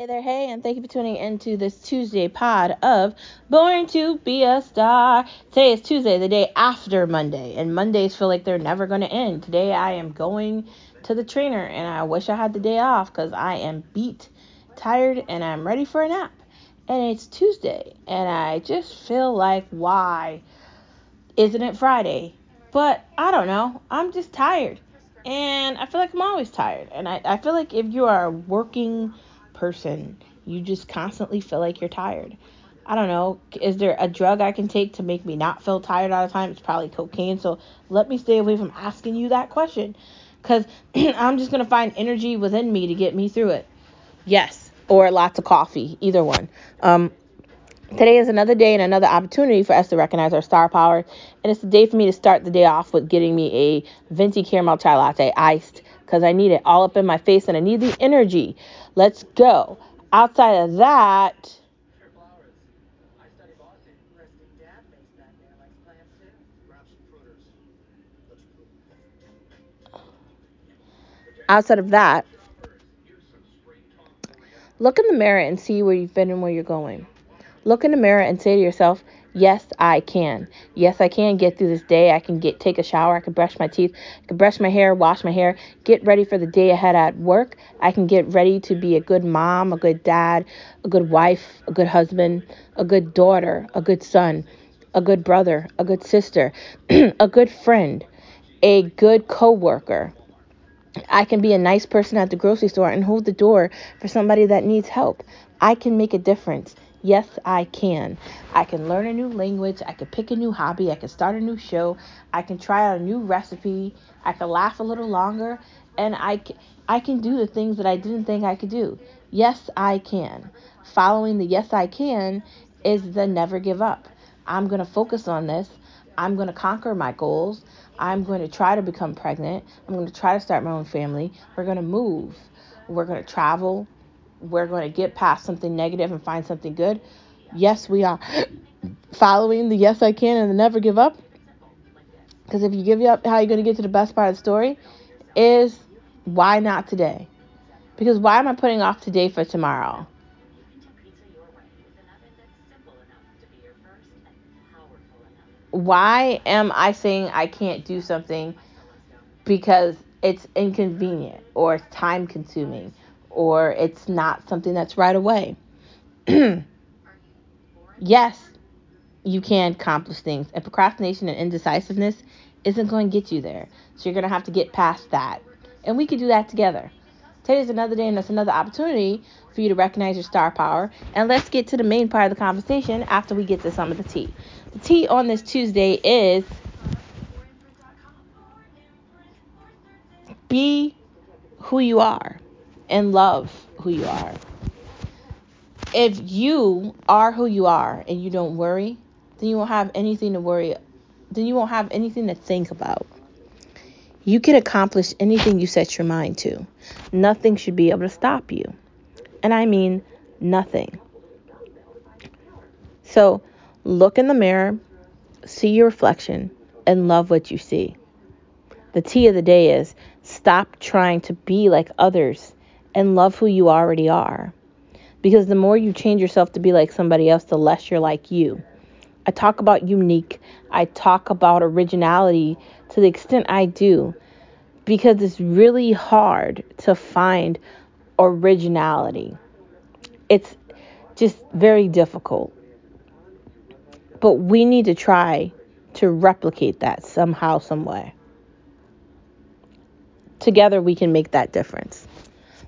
Hey there, hey, and thank you for tuning into this Tuesday pod of Born to Be a Star. Today is Tuesday, the day after Monday, and Mondays feel like they're never going to end. Today I am going to the trainer, and I wish I had the day off because I am beat, tired, and I'm ready for a nap. And it's Tuesday, and I just feel like, why isn't it Friday? But I don't know, I'm just tired, and I feel like I'm always tired, and I, I feel like if you are working person. You just constantly feel like you're tired. I don't know. Is there a drug I can take to make me not feel tired all the time? It's probably cocaine. So let me stay away from asking you that question because I'm just going to find energy within me to get me through it. Yes. Or lots of coffee, either one. Um, Today is another day and another opportunity for us to recognize our star power. And it's the day for me to start the day off with getting me a venti caramel chai latte iced because I need it all up in my face and I need the energy. Let's go. Outside of that, outside of that, look in the mirror and see where you've been and where you're going. Look in the mirror and say to yourself, Yes, I can. Yes, I can get through this day. I can get take a shower. I can brush my teeth. I can brush my hair, wash my hair, get ready for the day ahead at work. I can get ready to be a good mom, a good dad, a good wife, a good husband, a good daughter, a good son, a good brother, a good sister, a good friend, a good coworker. I can be a nice person at the grocery store and hold the door for somebody that needs help. I can make a difference. Yes, I can. I can learn a new language. I can pick a new hobby. I can start a new show. I can try out a new recipe. I can laugh a little longer. And I, I can do the things that I didn't think I could do. Yes, I can. Following the yes, I can is the never give up. I'm going to focus on this. I'm going to conquer my goals. I'm going to try to become pregnant. I'm going to try to start my own family. We're going to move. We're going to travel we're going to get past something negative and find something good. Yes, we are following the yes I can and the never give up. Because if you give up, how are you're going to get to the best part of the story is why not today? Because why am I putting off today for tomorrow? Why am I saying I can't do something because it's inconvenient or time consuming or it's not something that's right away. yes, you can accomplish things, and procrastination and indecisiveness isn't going to get you there. So you're going to have to get past that. And we can do that together. Today's another day, and that's another opportunity for you to recognize your star power. And let's get to the main part of the conversation after we get to some of the tea. The tea on this Tuesday is be who you are and love who you are. If you are who you are and you don't worry, then you won't have anything to worry then you won't have anything to think about. You can accomplish anything you set your mind to. Nothing should be able to stop you. And I mean nothing. So, look in the mirror, see your reflection, and love what you see. The tea of the day is stop trying to be like others and love who you already are. Because the more you change yourself to be like somebody else, the less you're like you. I talk about unique, I talk about originality to the extent I do because it's really hard to find originality. It's just very difficult. But we need to try to replicate that somehow, some way. Together, we can make that difference.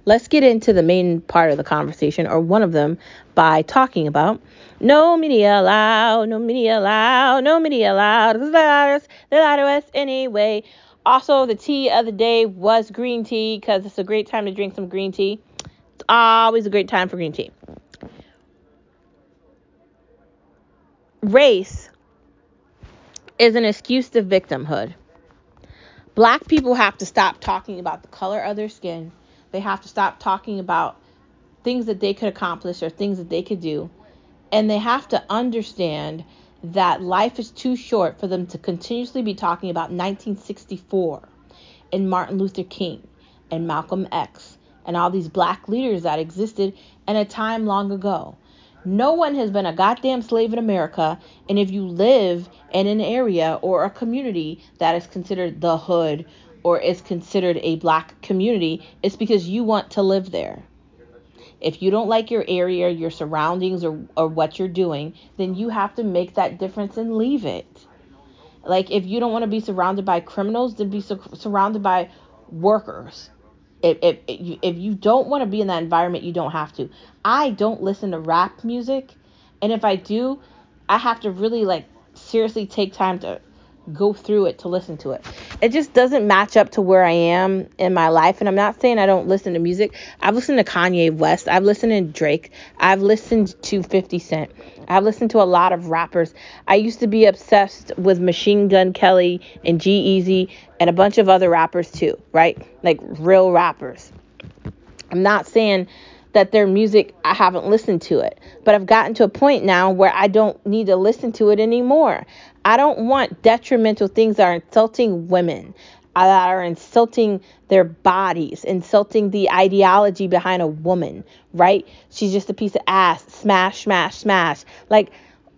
Let's get into the main part of the conversation, or one of them, by talking about no media allowed, no media allowed, no media allowed. They lie to us, they lie to us anyway. Also, the tea of the day was green tea because it's a great time to drink some green tea. It's always a great time for green tea. Race is an excuse to victimhood. Black people have to stop talking about the color of their skin they have to stop talking about things that they could accomplish or things that they could do. And they have to understand that life is too short for them to continuously be talking about 1964 and Martin Luther King and Malcolm X and all these black leaders that existed in a time long ago. No one has been a goddamn slave in America, and if you live in an area or a community that is considered the hood or is considered a black community, it's because you want to live there. If you don't like your area, your surroundings, or, or what you're doing, then you have to make that difference and leave it. Like, if you don't want to be surrounded by criminals, then be su- surrounded by workers. If, if, if you don't want to be in that environment, you don't have to. I don't listen to rap music. And if I do, I have to really, like, seriously take time to go through it to listen to it. It just doesn't match up to where I am in my life. And I'm not saying I don't listen to music. I've listened to Kanye West. I've listened to Drake. I've listened to 50 Cent. I've listened to a lot of rappers. I used to be obsessed with Machine Gun Kelly and G-Eazy and a bunch of other rappers too, right? Like real rappers. I'm not saying that their music I haven't listened to it, but I've gotten to a point now where I don't need to listen to it anymore. I don't want detrimental things that are insulting women, uh, that are insulting their bodies, insulting the ideology behind a woman, right? She's just a piece of ass, smash, smash, smash. Like,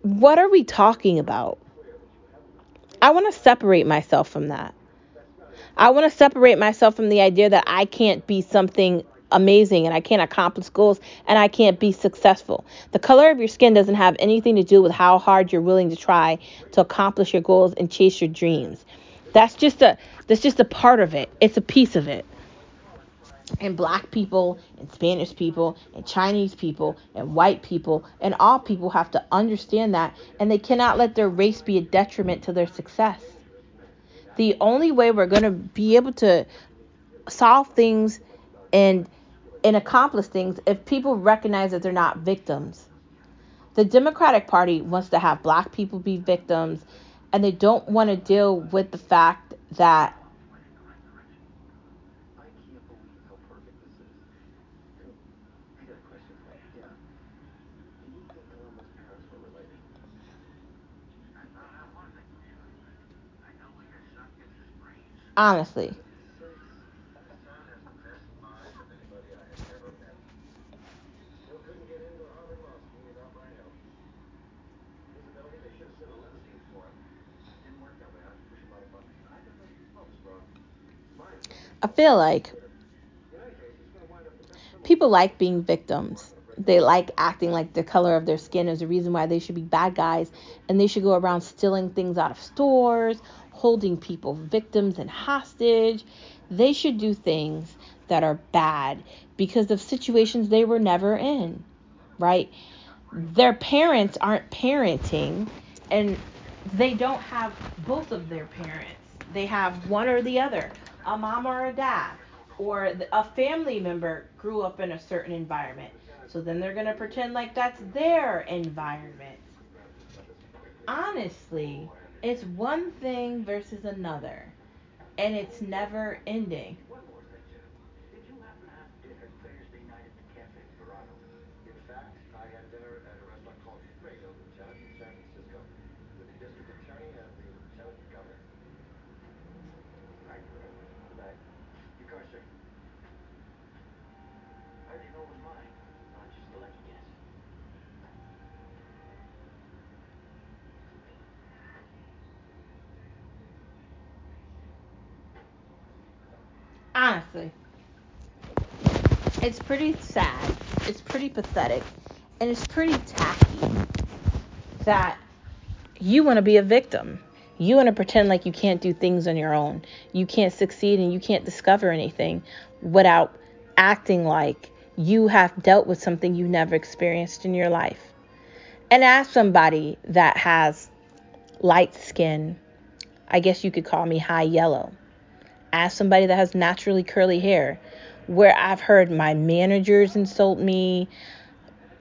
what are we talking about? I want to separate myself from that. I want to separate myself from the idea that I can't be something amazing and I can't accomplish goals and I can't be successful. The color of your skin doesn't have anything to do with how hard you're willing to try to accomplish your goals and chase your dreams. That's just a that's just a part of it. It's a piece of it. And black people and Spanish people and Chinese people and white people and all people have to understand that and they cannot let their race be a detriment to their success. The only way we're going to be able to solve things and and accomplish things if people recognize that they're not victims. The Democratic Party wants to have black people be victims, and they don't want to deal with the fact that honestly I feel like people like being victims. They like acting like the color of their skin is the reason why they should be bad guys and they should go around stealing things out of stores, holding people victims and hostage. They should do things that are bad because of situations they were never in, right? Their parents aren't parenting and they don't have both of their parents. They have one or the other a mom or a dad, or a family member grew up in a certain environment. So then they're going to pretend like that's their environment. Honestly, it's one thing versus another, and it's never ending. Honestly, it's pretty sad. It's pretty pathetic. And it's pretty tacky that you want to be a victim. You want to pretend like you can't do things on your own. You can't succeed and you can't discover anything without acting like you have dealt with something you never experienced in your life. And as somebody that has light skin, I guess you could call me high yellow. As somebody that has naturally curly hair, where I've heard my managers insult me,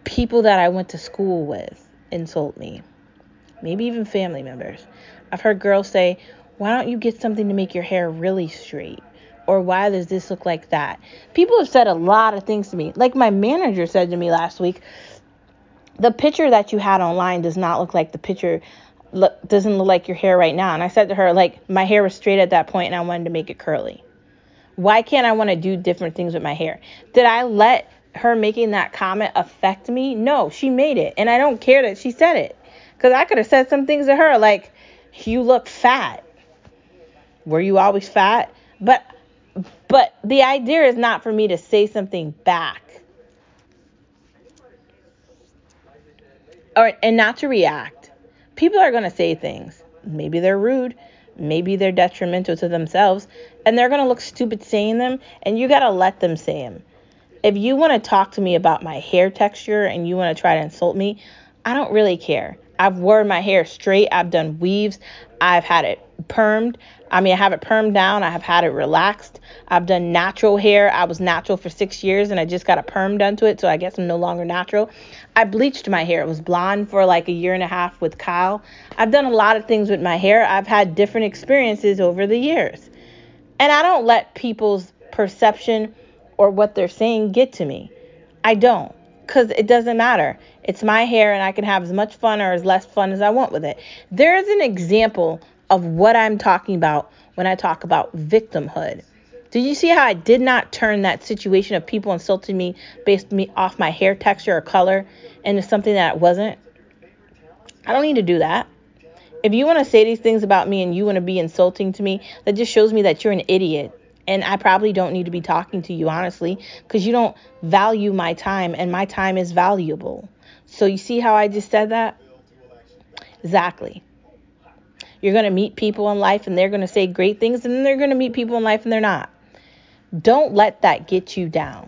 people that I went to school with insult me, maybe even family members. I've heard girls say, Why don't you get something to make your hair really straight? Or why does this look like that? People have said a lot of things to me. Like my manager said to me last week, the picture that you had online does not look like the picture look doesn't look like your hair right now. And I said to her, like, my hair was straight at that point and I wanted to make it curly. Why can't I want to do different things with my hair? Did I let her making that comment affect me? No, she made it. And I don't care that she said it. Because I could have said some things to her like, you look fat. Were you always fat? But but the idea is not for me to say something back. Or and not to react. People are going to say things. Maybe they're rude, maybe they're detrimental to themselves, and they're going to look stupid saying them, and you got to let them say them. If you want to talk to me about my hair texture and you want to try to insult me, I don't really care. I've worn my hair straight. I've done weaves. I've had it permed. I mean, I have it permed down. I have had it relaxed. I've done natural hair. I was natural for six years and I just got a perm done to it, so I guess I'm no longer natural. I bleached my hair. It was blonde for like a year and a half with Kyle. I've done a lot of things with my hair. I've had different experiences over the years. And I don't let people's perception or what they're saying get to me. I don't because it doesn't matter. It's my hair and I can have as much fun or as less fun as I want with it. There's an example of what I'm talking about when I talk about victimhood. Did you see how I did not turn that situation of people insulting me based me off my hair texture or color into something that it wasn't? I don't need to do that. If you want to say these things about me and you want to be insulting to me, that just shows me that you're an idiot and I probably don't need to be talking to you, honestly, because you don't value my time, and my time is valuable. So, you see how I just said that? Exactly. You're going to meet people in life, and they're going to say great things, and then they're going to meet people in life, and they're not. Don't let that get you down.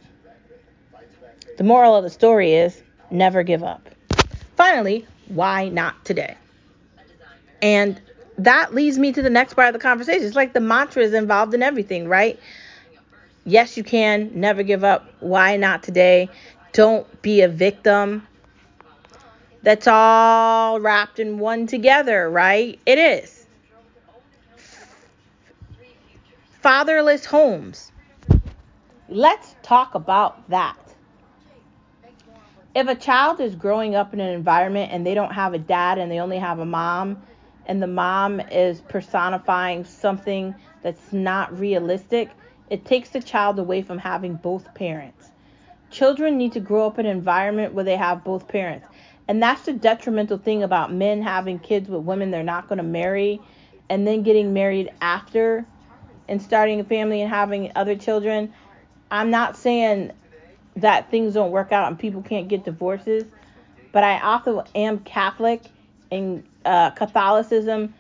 The moral of the story is never give up. Finally, why not today? And that leads me to the next part of the conversation. It's like the mantra is involved in everything, right? Yes, you can. Never give up. Why not today? Don't be a victim. That's all wrapped in one together, right? It is. Fatherless homes. Let's talk about that. If a child is growing up in an environment and they don't have a dad and they only have a mom, and the mom is personifying something that's not realistic, it takes the child away from having both parents. Children need to grow up in an environment where they have both parents. And that's the detrimental thing about men having kids with women they're not going to marry and then getting married after and starting a family and having other children. I'm not saying that things don't work out and people can't get divorces, but I also am Catholic and uh, Catholicism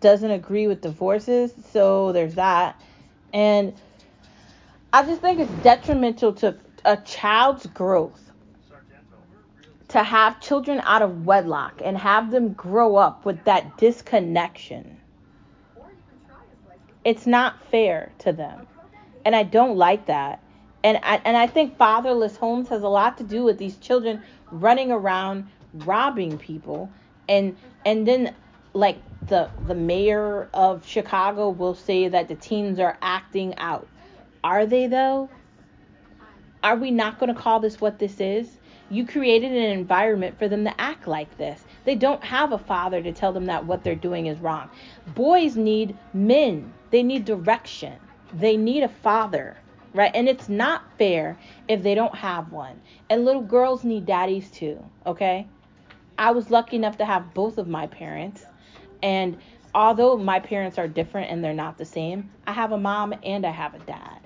doesn't agree with divorces, so there's that. And I just think it's detrimental to a child's growth to have children out of wedlock and have them grow up with that disconnection. It's not fair to them. And I don't like that. And I, and I think fatherless homes has a lot to do with these children running around robbing people and and then like the the mayor of Chicago will say that the teens are acting out. Are they though? Are we not going to call this what this is? You created an environment for them to act like this. They don't have a father to tell them that what they're doing is wrong. Boys need men. They need direction. They need a father, right? And it's not fair if they don't have one. And little girls need daddies too, okay? I was lucky enough to have both of my parents. And although my parents are different and they're not the same, I have a mom and I have a dad.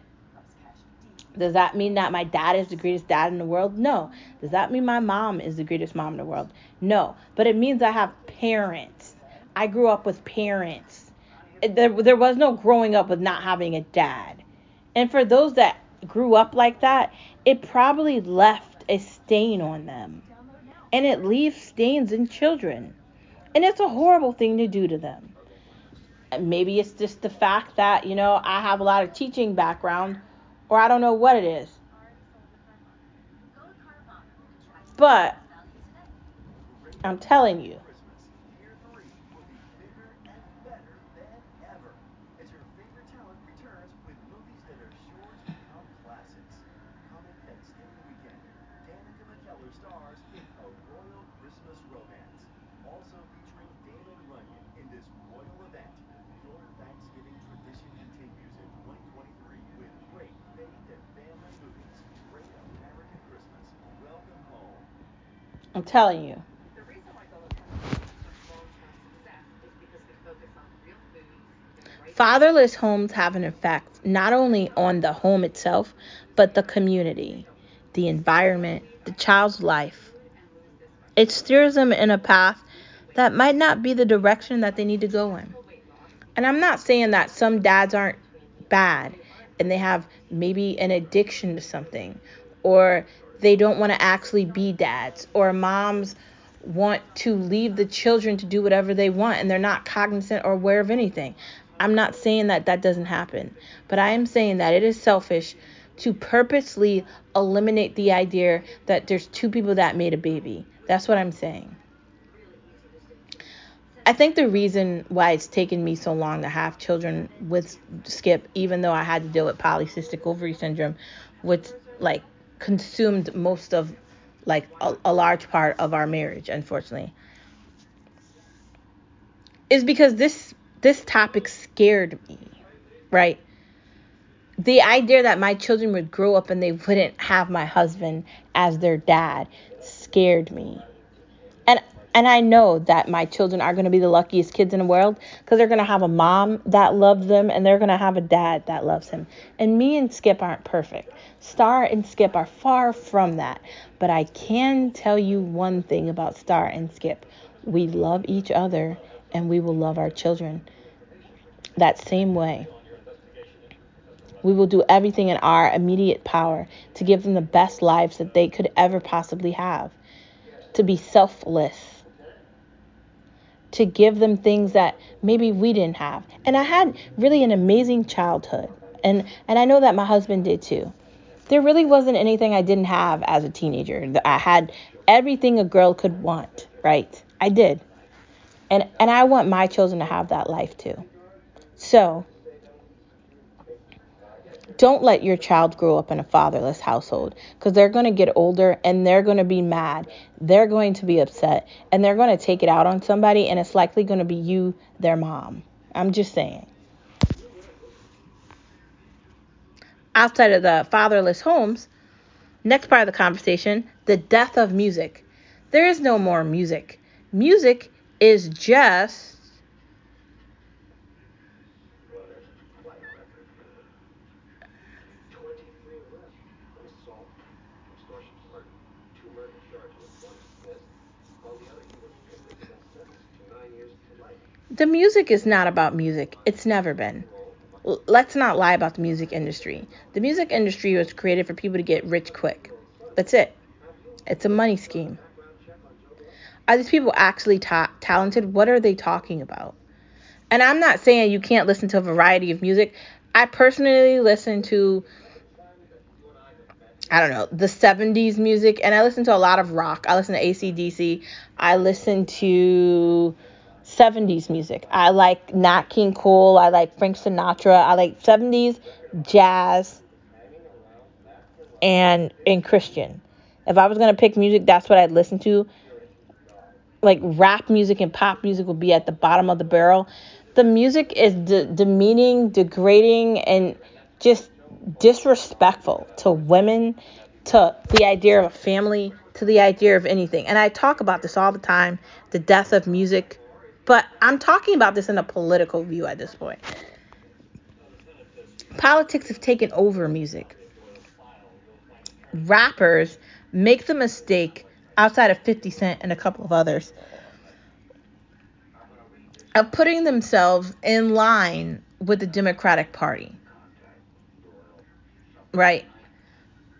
Does that mean that my dad is the greatest dad in the world? No. Does that mean my mom is the greatest mom in the world? No. But it means I have parents. I grew up with parents. There, there was no growing up with not having a dad. And for those that grew up like that, it probably left a stain on them. And it leaves stains in children. And it's a horrible thing to do to them. Maybe it's just the fact that, you know, I have a lot of teaching background or I don't know what it is. But I'm telling you, I'm telling you. Fatherless homes have an effect not only on the home itself, but the community, the environment, the child's life. It steers them in a path that might not be the direction that they need to go in. And I'm not saying that some dads aren't bad and they have maybe an addiction to something or they don't want to actually be dads or moms want to leave the children to do whatever they want and they're not cognizant or aware of anything. I'm not saying that that doesn't happen, but I am saying that it is selfish to purposely eliminate the idea that there's two people that made a baby. That's what I'm saying. I think the reason why it's taken me so long to have children with Skip, even though I had to deal with polycystic ovary syndrome, which like consumed most of like a, a large part of our marriage, unfortunately, is because this this topic scared me, right? The idea that my children would grow up and they wouldn't have my husband as their dad scared me. And and I know that my children are going to be the luckiest kids in the world because they're going to have a mom that loves them and they're going to have a dad that loves him. And me and Skip aren't perfect. Star and Skip are far from that. But I can tell you one thing about Star and Skip we love each other and we will love our children that same way. We will do everything in our immediate power to give them the best lives that they could ever possibly have, to be selfless, to give them things that maybe we didn't have. And I had really an amazing childhood. And and I know that my husband did too. There really wasn't anything I didn't have as a teenager. I had everything a girl could want, right? I did. And and I want my children to have that life too. So, don't let your child grow up in a fatherless household because they're going to get older and they're going to be mad. They're going to be upset and they're going to take it out on somebody, and it's likely going to be you, their mom. I'm just saying. Outside of the fatherless homes, next part of the conversation the death of music. There is no more music. Music is just the music is not about music. It's never been. Let's not lie about the music industry. The music industry was created for people to get rich quick. That's it. It's a money scheme. Are these people actually ta- talented? What are they talking about? And I'm not saying you can't listen to a variety of music. I personally listen to I don't know, the 70s music, and I listen to a lot of rock. I listen to AC/DC. I listen to 70s music. I like Nat King Cole. I like Frank Sinatra. I like 70s jazz and and Christian. If I was gonna pick music, that's what I'd listen to. Like rap music and pop music would be at the bottom of the barrel. The music is de- demeaning, degrading, and just disrespectful to women, to the idea of a family, to the idea of anything. And I talk about this all the time the death of music but I'm talking about this in a political view at this point. Politics have taken over music. Rappers make the mistake outside of 50 Cent and a couple of others of putting themselves in line with the Democratic Party. Right?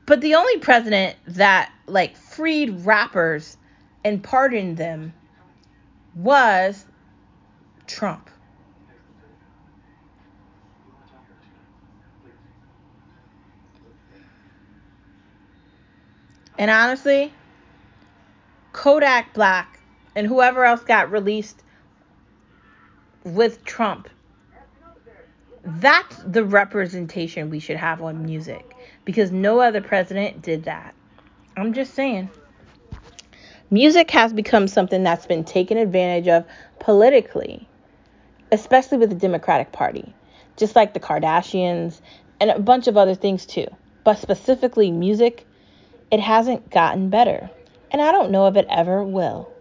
But the only president that like freed rappers and pardoned them was Trump. And honestly, Kodak Black and whoever else got released with Trump, that's the representation we should have on music because no other president did that. I'm just saying. Music has become something that's been taken advantage of politically especially with the Democratic Party, just like the Kardashians and a bunch of other things too. But specifically, music, it hasn't gotten better. And I don't know if it ever will.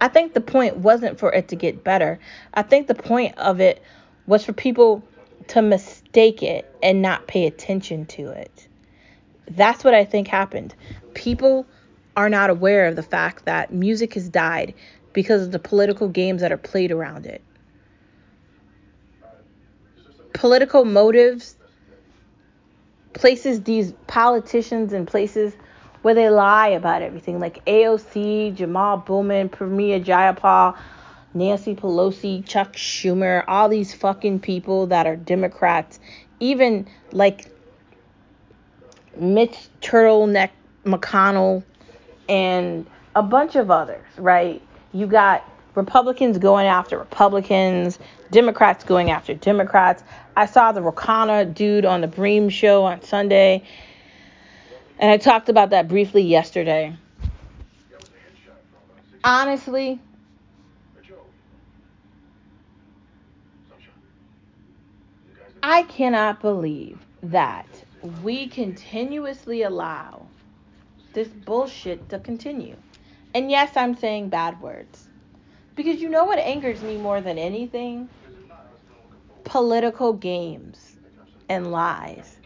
I think the point wasn't for it to get better. I think the point of it was for people to mistake it and not pay attention to it. That's what I think happened. People are not aware of the fact that music has died because of the political games that are played around it. Political motives places these politicians in places where they lie about everything, like AOC, Jamal Bowman, Pramila Jayapal, Nancy Pelosi, Chuck Schumer, all these fucking people that are Democrats, even like Mitch Turtleneck McConnell and a bunch of others, right? You got Republicans going after Republicans, Democrats going after Democrats. I saw the Ro Khanna dude on the Bream show on Sunday, and I talked about that briefly yesterday. Honestly, I cannot believe that we continuously allow this bullshit to continue. And yes, I'm saying bad words. Because you know what angers me more than anything? Political games and lies.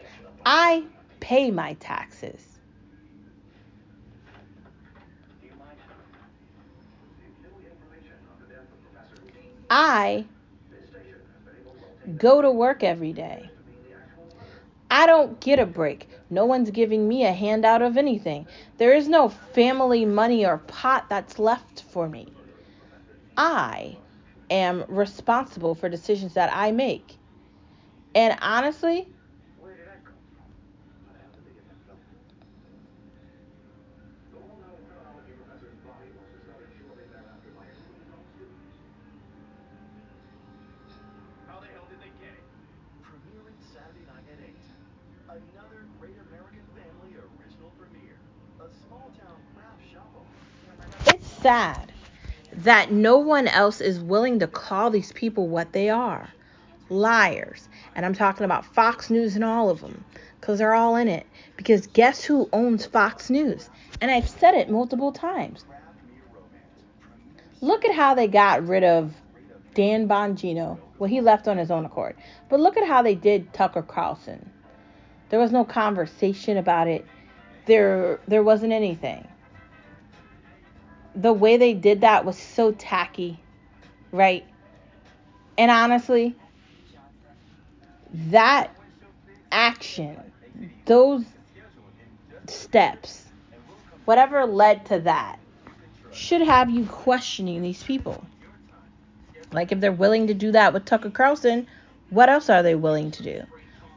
I pay my taxes. I go to work every day. I don't get a break. No one's giving me a handout of anything. There is no family money or pot that's left for me. I am responsible for decisions that I make. And honestly, it's sad that no one else is willing to call these people what they are liars. And I'm talking about Fox News and all of them because they're all in it. Because guess who owns Fox News? And I've said it multiple times. Look at how they got rid of Dan Bongino. Well, he left on his own accord. But look at how they did Tucker Carlson. There was no conversation about it. There there wasn't anything. The way they did that was so tacky, right? And honestly, that action, those steps, whatever led to that, should have you questioning these people. Like if they're willing to do that with Tucker Carlson, what else are they willing to do?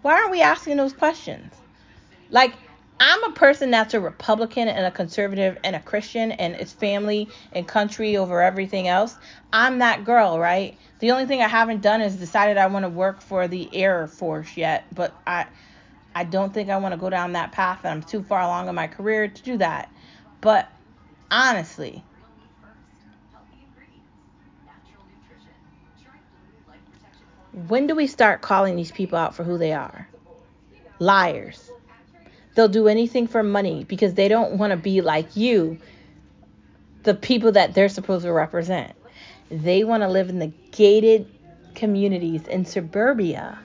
Why aren't we asking those questions? Like I'm a person that's a Republican and a conservative and a Christian and it's family and country over everything else. I'm that girl, right? The only thing I haven't done is decided I want to work for the Air Force yet, but I I don't think I want to go down that path and I'm too far along in my career to do that. But honestly, when do we start calling these people out for who they are? Liars. They'll do anything for money because they don't want to be like you, the people that they're supposed to represent. They want to live in the gated communities in suburbia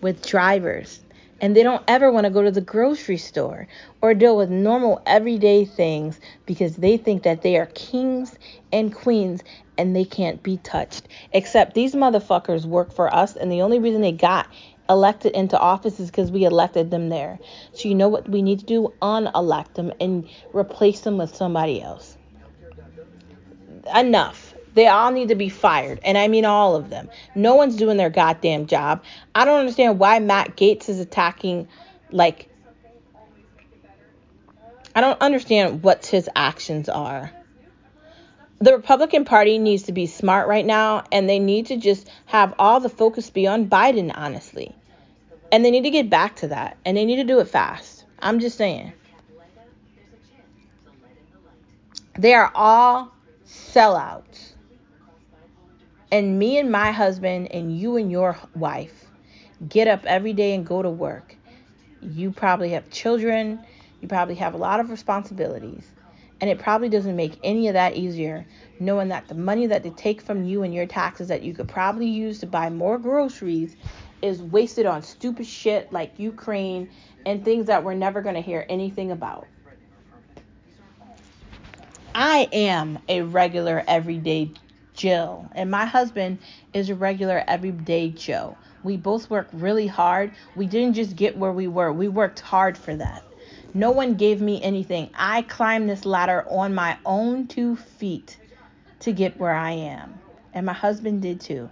with drivers. And they don't ever want to go to the grocery store or deal with normal everyday things because they think that they are kings and queens and they can't be touched. Except these motherfuckers work for us, and the only reason they got elected into office is because we elected them there. So you know what we need to do? Unelect them and replace them with somebody else. Enough. They all need to be fired. And I mean all of them. No one's doing their goddamn job. I don't understand why Matt Gaetz is attacking, like, I don't understand what his actions are. The Republican Party needs to be smart right now, and they need to just have all the focus be on Biden, honestly. And they need to get back to that, and they need to do it fast. I'm just saying. They are all sellouts and me and my husband and you and your wife get up every day and go to work, you probably have children, you probably have a lot of responsibilities. And it probably doesn't make any of that easier knowing that the money that they take from you and your taxes that you could probably use to buy more groceries is wasted on stupid shit like Ukraine and things that we're never going to hear anything about. I am a regular everyday Jill, and my husband is a regular everyday Joe. We both work really hard. We didn't just get where we were, we worked hard for that. No one gave me anything. I climbed this ladder on my own two feet to get where I am. And my husband did too.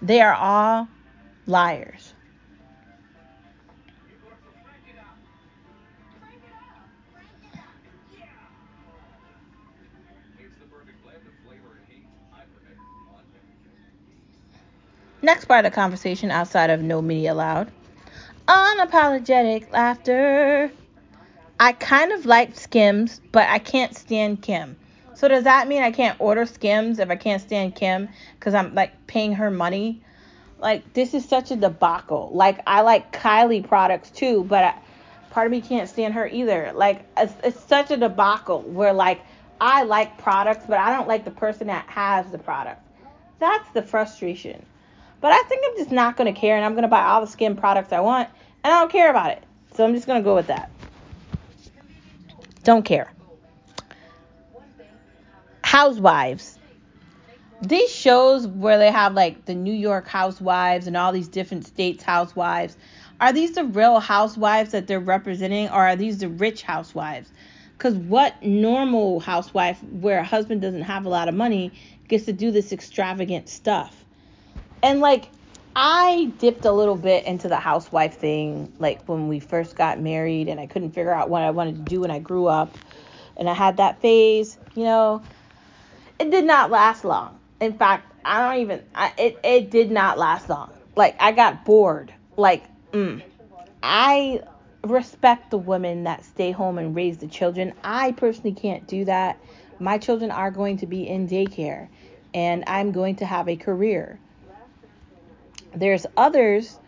They are all liars. Next part of the conversation outside of no media allowed. Unapologetic laughter. I kind of like Skims, but I can't stand Kim. So does that mean I can't order Skims if I can't stand Kim because I'm like paying her money? Like this is such a debacle. Like I like Kylie products too, but I, part of me can't stand her either. Like it's, it's such a debacle where like I like products, but I don't like the person that has the product. That's the frustration. But I think I'm just not going to care and I'm going to buy all the skin products I want and I don't care about it. So I'm just going to go with that. Don't care. Housewives. These shows where they have like the New York housewives and all these different states housewives, are these the real housewives that they're representing or are these the rich housewives? Because what normal housewife where a husband doesn't have a lot of money gets to do this extravagant stuff? and like I dipped a little bit into the housewife thing, like when we first got married, and I couldn't figure out what I wanted to do when I grew up, and I had that phase, you know. It did not last long. In fact, I don't even. I, it it did not last long. Like I got bored. Like, mm, I respect the women that stay home and raise the children. I personally can't do that. My children are going to be in daycare, and I'm going to have a career there's others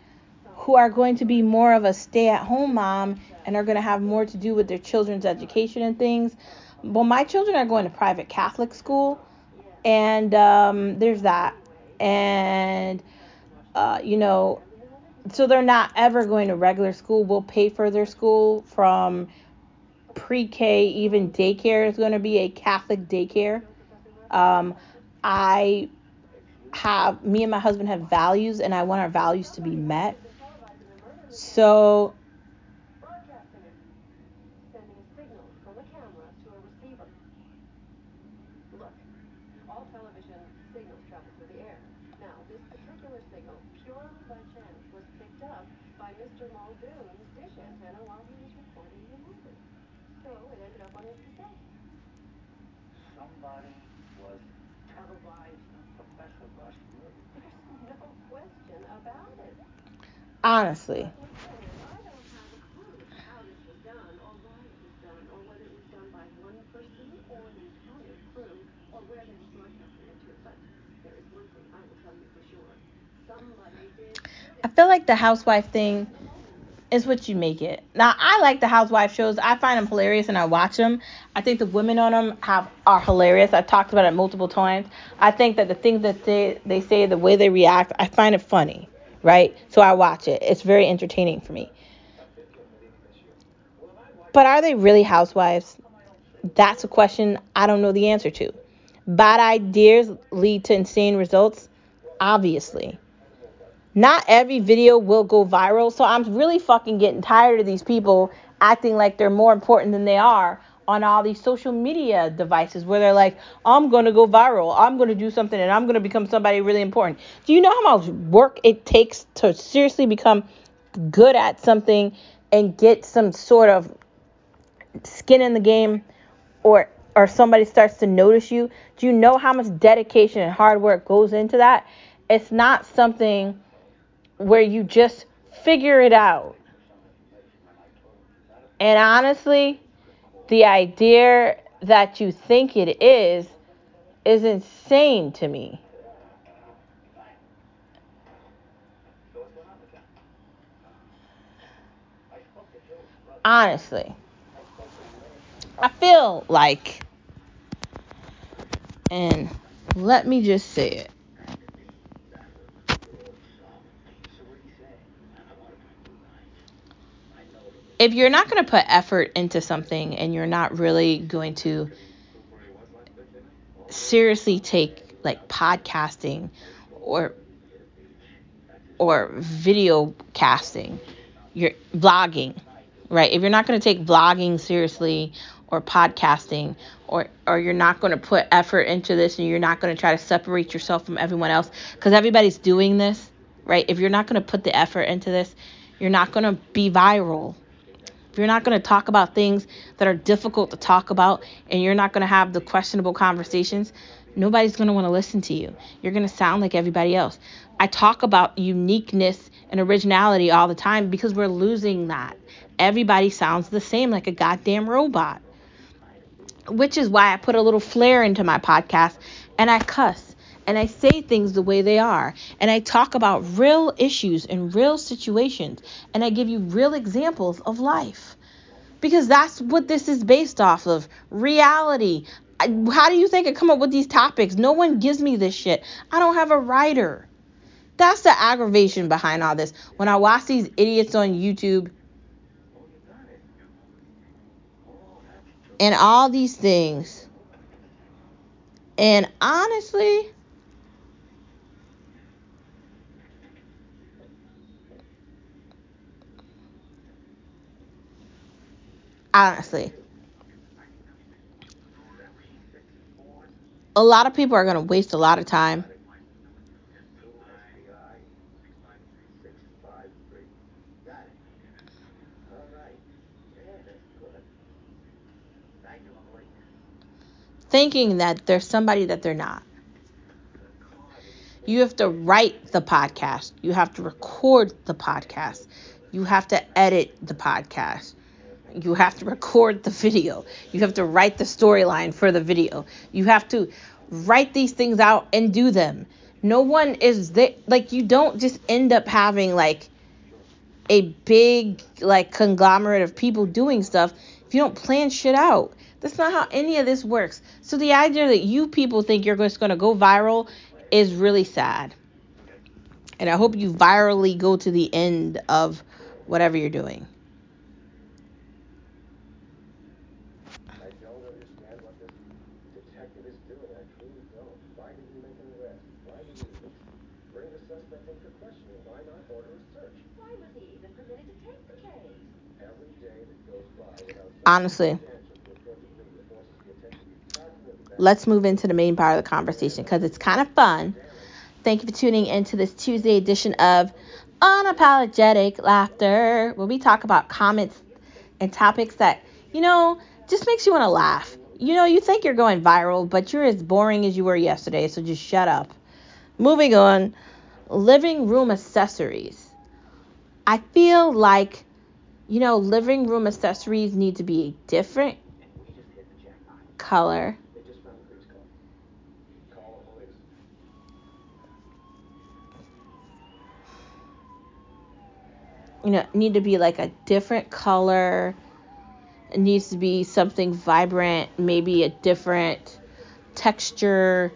who are going to be more of a stay at home mom and are going to have more to do with their children's education and things. Well, my children are going to private Catholic school, and um, there's that. And, uh, you know, so they're not ever going to regular school. We'll pay for their school from pre K, even daycare is going to be a Catholic daycare. Um, I have me and my husband have values and I want our values to be met. So honestly. I feel like the housewife thing is what you make it. Now, I like the housewife shows. I find them hilarious and I watch them. I think the women on them have are hilarious. I've talked about it multiple times. I think that the things that they, they say, the way they react, I find it funny right? So I watch it. It's very entertaining for me. But are they really housewives? That's a question I don't know the answer to. Bad ideas lead to insane results? Obviously. Not every video will go viral, so I'm really fucking getting tired of these people acting like they're more important than they are on all these social media devices where they're like, I'm going to go viral. I'm going to do something and I'm going to become somebody really important. Do you know how much work it takes to seriously become good at something and get some sort of skin in the game or or somebody starts to notice you? Do you know how much dedication and hard work goes into that? It's not something where you just figure it out. And honestly, the idea that you think it is is insane to me. honestly, I feel like, and let me just say it. If you're not going to put effort into something and you're not really going to seriously take like podcasting or or video casting, you're vlogging, right? If you're not going to take vlogging seriously or podcasting or or you're not going to put effort into this and you're not going to try to separate yourself from everyone else cuz everybody's doing this, right? If you're not going to put the effort into this, you're not going to be viral. If you're not going to talk about things that are difficult to talk about and you're not going to have the questionable conversations, nobody's going to want to listen to you. You're going to sound like everybody else. I talk about uniqueness and originality all the time because we're losing that. Everybody sounds the same like a goddamn robot. Which is why I put a little flair into my podcast and I cuss and I say things the way they are and I talk about real issues and real situations and I give you real examples of life. Because that's what this is based off of reality. How do you think I come up with these topics? No one gives me this shit. I don't have a writer. That's the aggravation behind all this. When I watch these idiots on YouTube and all these things, and honestly, honestly, a lot of people are going to waste a lot of time thinking that there's somebody that they're not. You have to write the podcast. You have to record the podcast. You have to edit the podcast. You have to record the video. You have to write the storyline for the video. You have to write these things out and do them. No one is there. Like, you don't just end up having like a big, like, conglomerate of people doing stuff if you don't plan shit out. That's not how any of this works. So the idea that you people think you're just going to go viral is really sad. And I hope you virally go to the end of whatever you're doing. Honestly, let's move into the main part of the conversation because it's kind of fun. Thank you for tuning into this Tuesday edition of Unapologetic Laughter, where we talk about comments and topics that, you know, just makes you want to laugh. You know, you think you're going viral, but you're as boring as you were yesterday, so just shut up. Moving on, living room accessories. I feel like, you know, living room accessories need to be a different color you know, need to be like a different color. It needs to be something vibrant, maybe a different texture.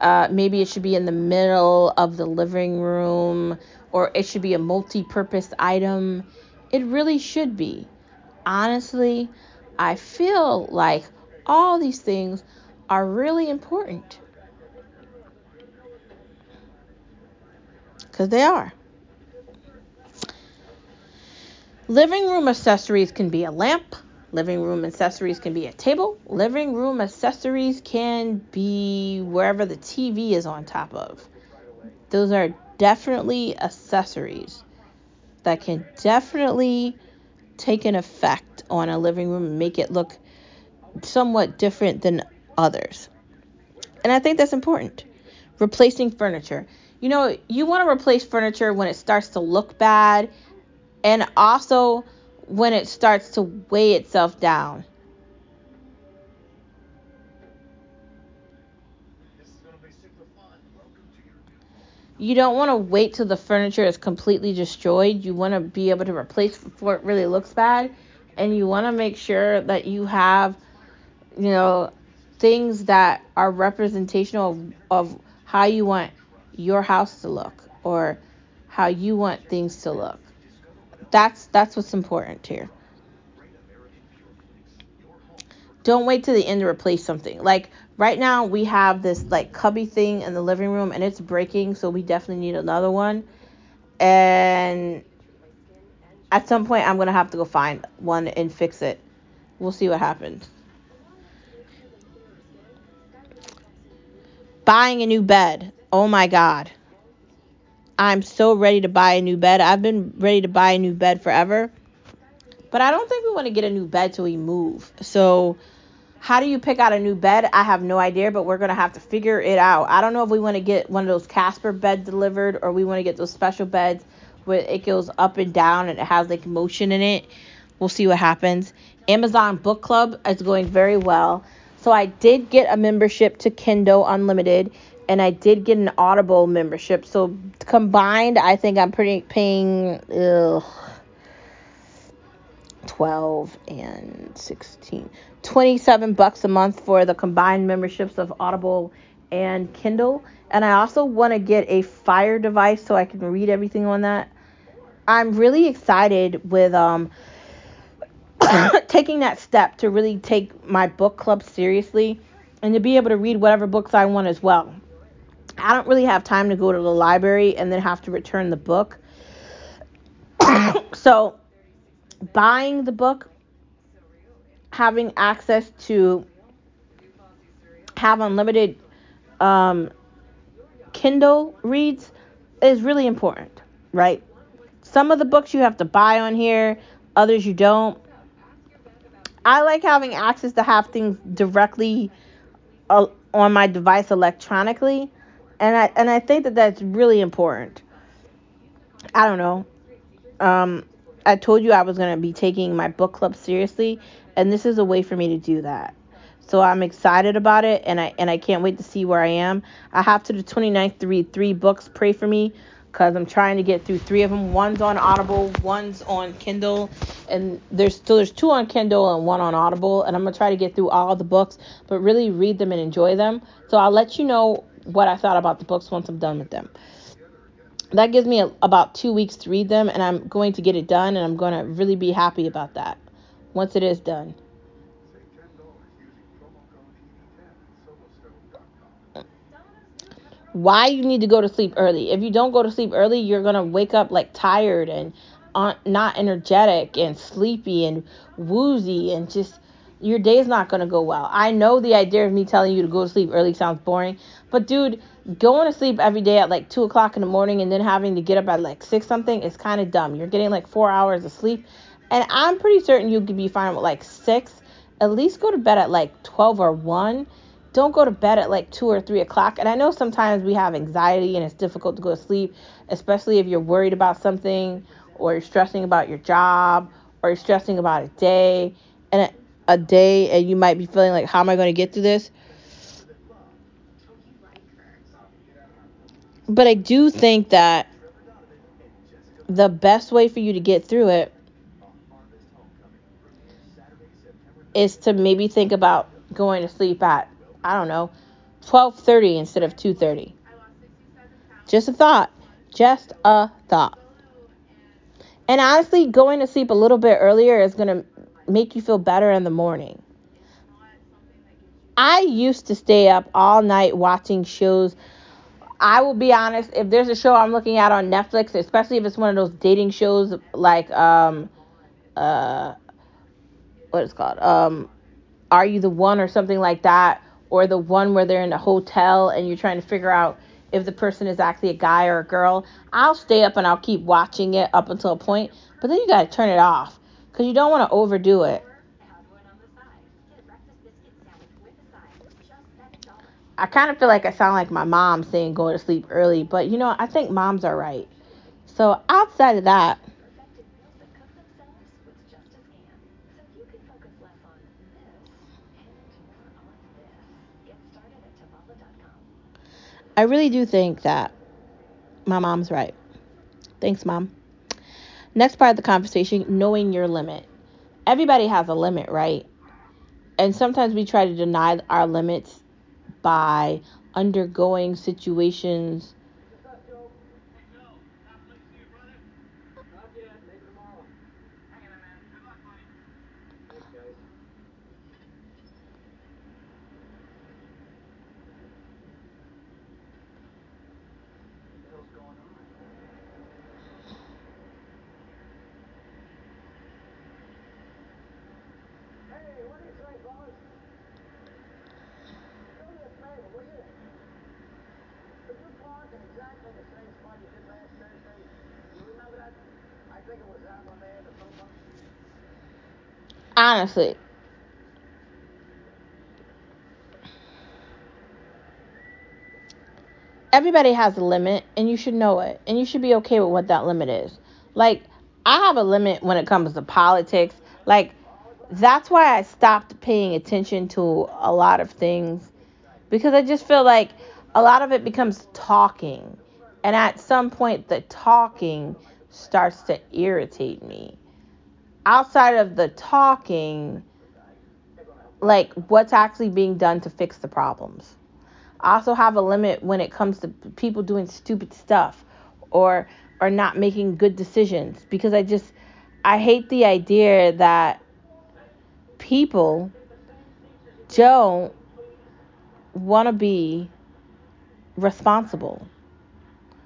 Uh, maybe it should be in the middle of the living room, or it should be a multi purpose item. It really should be. Honestly, I feel like all these things are really important. Because they are. Living room accessories can be a lamp. Living room accessories can be a table. Living room accessories can be wherever the TV is on top of. Those are definitely accessories that can definitely take an effect on a living room and make it look somewhat different than others. And I think that's important. Replacing furniture. You know, you want to replace furniture when it starts to look bad and also when it starts to weigh itself down. You don't want to wait till the furniture is completely destroyed. You want to be able to replace before it really looks bad. and you want to make sure that you have, you know, things that are representational of, of how you want your house to look or how you want things to look. That's that's what's important here. Don't wait till the end to replace something. Like right now we have this like cubby thing in the living room and it's breaking, so we definitely need another one. And at some point I'm gonna have to go find one and fix it. We'll see what happens. Buying a new bed. Oh my god. I'm so ready to buy a new bed. I've been ready to buy a new bed forever. But I don't think we want to get a new bed till we move. So how do you pick out a new bed? I have no idea, but we're going to have to figure it out. I don't know if we want to get one of those Casper beds delivered or we want to get those special beds where it goes up and down and it has like motion in it. We'll see what happens. Amazon Book Club is going very well. So I did get a membership to Kindle Unlimited and I did get an Audible membership. So combined, I think I'm pretty paying ugh, 12 and 16 27 bucks a month for the combined memberships of Audible and Kindle. And I also want to get a Fire device so I can read everything on that. I'm really excited with um taking that step to really take my book club seriously and to be able to read whatever books I want as well. I don't really have time to go to the library and then have to return the book. so, buying the book, having access to have unlimited um, Kindle reads is really important, right? Some of the books you have to buy on here, others you don't. I like having access to have things directly uh, on my device electronically, and I and I think that that's really important. I don't know. Um, I told you I was gonna be taking my book club seriously, and this is a way for me to do that. So I'm excited about it, and I and I can't wait to see where I am. I have to the 29th to read three books. Pray for me because I'm trying to get through three of them. One's on Audible, one's on Kindle, and there's still there's two on Kindle and one on Audible. And I'm gonna try to get through all the books, but really read them and enjoy them. So I'll let you know what I thought about the books once I'm done with them. That gives me a, about two weeks to read them, and I'm going to get it done, and I'm gonna really be happy about that once it is done. why you need to go to sleep early. If you don't go to sleep early, you're going to wake up like tired and not energetic and sleepy and woozy and just your day's not going to go well. I know the idea of me telling you to go to sleep early sounds boring, but dude, going to sleep every day at like 2 o'clock in the morning and then having to get up at like 6 something is kind of dumb. You're getting like four hours of sleep, and I'm pretty certain you could be fine with like 6. At least go to bed at like 12 or 1 don't go to bed at like 2 or 3 o'clock. And I know sometimes we have anxiety and it's difficult to go to sleep, especially if you're worried about something or you're stressing about your job or you're stressing about a day and a day and you might be feeling like, how am I going to get through this? But I do think that the best way for you to get through it is to maybe think about going to sleep at I don't know, 12:30 instead of 2:30. Just a thought. Just a thought. And honestly, going to sleep a little bit earlier is going to make you feel better in the morning. I used to stay up all night watching shows. I will be honest, if there's a show I'm looking at on Netflix, especially if it's one of those dating shows like um uh what is called? Um Are You the One or something like that or the one where they're in a hotel and you're trying to figure out if the person is actually a guy or a girl, I'll stay up and I'll keep watching it up until a point, but then you got to turn it off because you don't want to overdo it. I kind of feel like I sound like my mom saying go to sleep early, but you know, I think moms are right. So outside of that, I really do think that my mom's right. Thanks, mom. Next part of the conversation knowing your limit. everybody has a limit, right? And sometimes we try to deny our limits by undergoing situations honestly everybody has a limit and you should know it and you should be okay with what that limit is. Like i have a limit when it comes to politics. Like that's why i stopped paying attention to a lot of things because i just feel like a lot of it becomes talking and at some point the talking starts to irritate me outside of the talking like what's actually being done to fix the problems. I also have a limit when it comes to people doing stupid stuff or or not making good decisions because I just I hate the idea that people don't want to be responsible.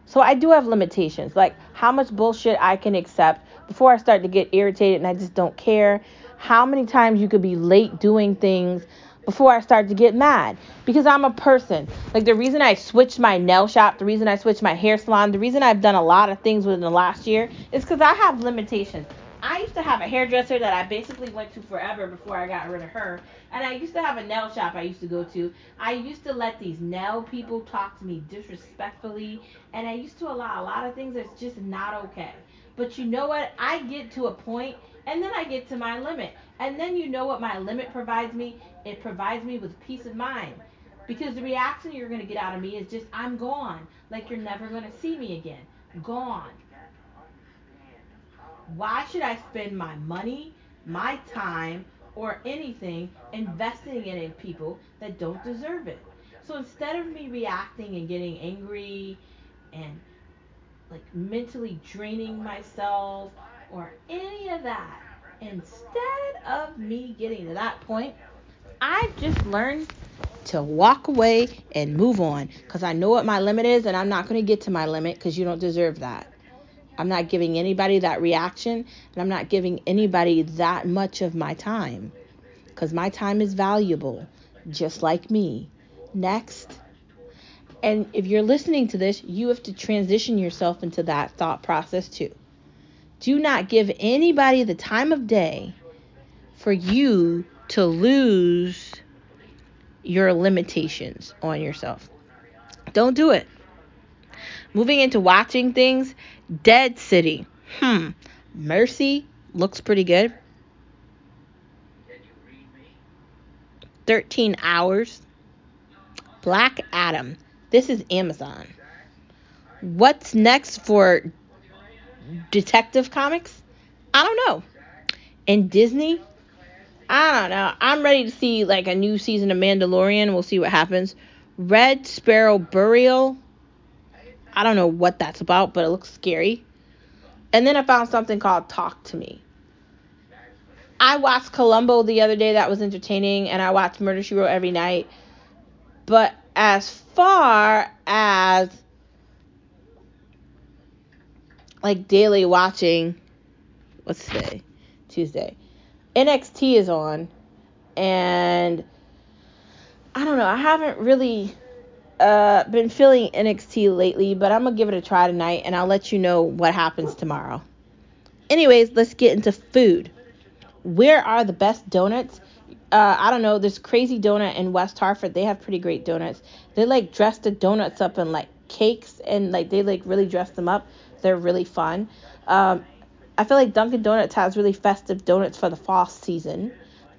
So I do have limitations, like how much bullshit I can accept before I start to get irritated and I just don't care. How many times you could be late doing things before I start to get mad because I'm a person. Like the reason I switched my nail shop, the reason I switched my hair salon, the reason I've done a lot of things within the last year is because I have limitations. I used to have a hairdresser that I basically went to forever before I got rid of her. And I used to have a nail shop I used to go to. I used to let these nail people talk to me disrespectfully. And I used to allow a lot of things that's just not okay. But you know what? I get to a point and then I get to my limit. And then you know what my limit provides me? It provides me with peace of mind. Because the reaction you're going to get out of me is just, I'm gone. Like you're never going to see me again. Gone. Why should I spend my money, my time, or anything investing it in people that don't deserve it? So instead of me reacting and getting angry and like mentally draining myself or any of that, instead of me getting to that point, I've just learned to walk away and move on because I know what my limit is and I'm not going to get to my limit because you don't deserve that. I'm not giving anybody that reaction and I'm not giving anybody that much of my time because my time is valuable, just like me. Next. And if you're listening to this, you have to transition yourself into that thought process too. Do not give anybody the time of day for you to lose your limitations on yourself. Don't do it. Moving into watching things, Dead City. Hmm. Mercy looks pretty good. 13 hours. Black Adam. This is Amazon. What's next for Detective Comics? I don't know. And Disney? I don't know. I'm ready to see like a new season of Mandalorian. We'll see what happens. Red Sparrow Burial. I don't know what that's about, but it looks scary. And then I found something called Talk to Me. I watched Columbo the other day. That was entertaining. And I watched Murder She Wrote every night. But as far as like daily watching, what's today? Tuesday. NXT is on. And I don't know. I haven't really uh, been feeling NXT lately, but I'm gonna give it a try tonight, and I'll let you know what happens tomorrow. Anyways, let's get into food. Where are the best donuts? Uh, I don't know. There's Crazy Donut in West Hartford. They have pretty great donuts. They like dress the donuts up in like cakes, and like they like really dress them up. They're really fun. Um, I feel like Dunkin' Donuts has really festive donuts for the fall season.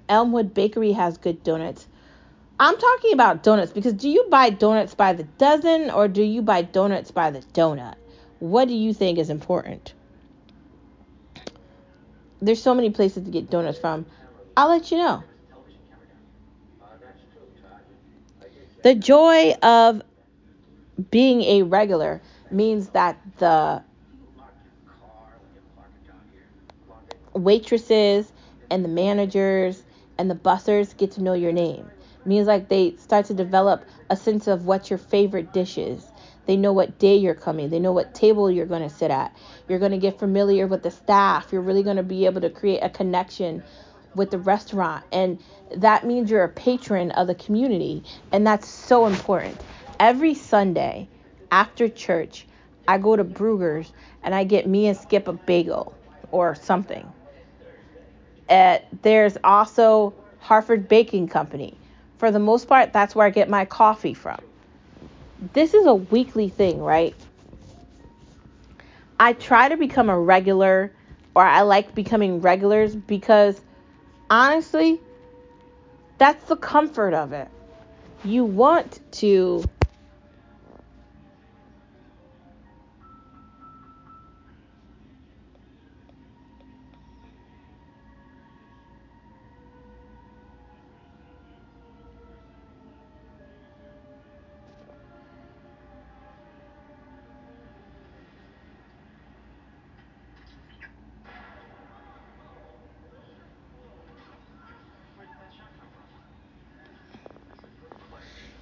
Elmwood Bakery has good donuts. I'm talking about donuts because do you buy donuts by the dozen or do you buy donuts by the donut? What do you think is important? there's so many places to get donuts from. I'll let you know. The joy of being a regular means that the waitresses and the managers and the bussers get to know your name. Means like they start to develop a sense of what your favorite dish is. They know what day you're coming. They know what table you're going to sit at. You're going to get familiar with the staff. You're really going to be able to create a connection with the restaurant. And that means you're a patron of the community. And that's so important. Every Sunday after church, I go to Bruegger's and I get me and Skip a bagel or something. Uh, there's also Hartford Baking Company. For the most part, that's where I get my coffee from. This is a weekly thing, right? I try to become a regular, or I like becoming regulars because honestly, that's the comfort of it. You want to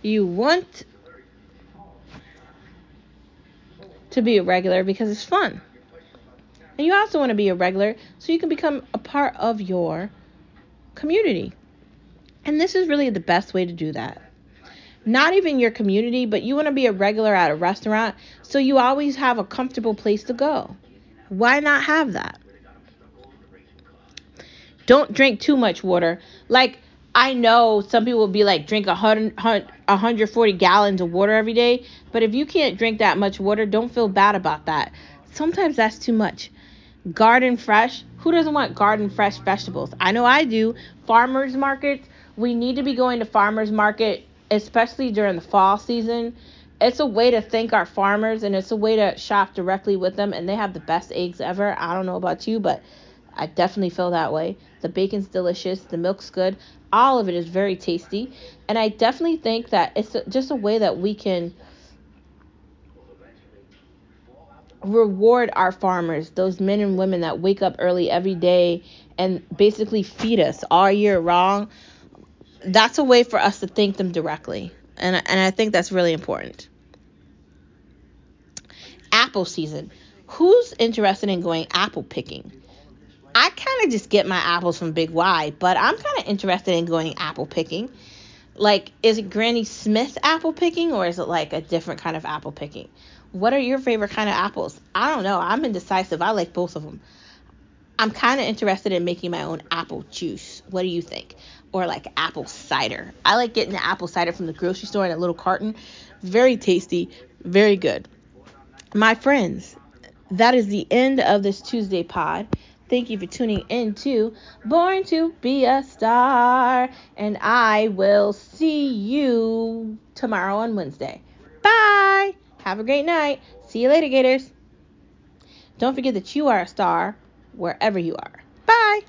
you want to be a regular because it's fun. And you also want to be a regular so you can become a part of your community. And this is really the best way to do that. Not even your community, but you want to be a regular at a restaurant so you always have a comfortable place to go. Why not have that? Don't drink too much water. Like, I know some people will be like, drink 100, 140 gallons of water every day. But if you can't drink that much water, don't feel bad about that. Sometimes that's too much. Garden fresh. Who doesn't want garden fresh vegetables? I know I do. Farmers markets. We need to be going to farmers market, especially during the fall season. It's a way to thank our farmers and it's a way to shop directly with them. And they have the best eggs ever. I don't know about you, but I definitely feel that way. The bacon's delicious, the milk's good, all of it is very tasty, and I definitely think that it's just a way that we can reward our farmers, those men and women that wake up early every day and basically feed us all year long. That's a way for us to thank them directly. And and I think that's really important. Apple season. Who's interested in going apple picking? I kind of just get my apples from Big Y, but I'm kind of interested in going apple picking. Like, is it Granny Smith apple picking or is it like a different kind of apple picking? What are your favorite kind of apples? I don't know. I'm indecisive. I like both of them. I'm kind of interested in making my own apple juice. What do you think? Or like apple cider. I like getting the apple cider from the grocery store in a little carton. Very tasty, very good. My friends, that is the end of this Tuesday pod. Thank you for tuning in to Born to Be a Star. And I will see you tomorrow on Wednesday. Bye. Have a great night. See you later, Gators. Don't forget that you are a star wherever you are. Bye.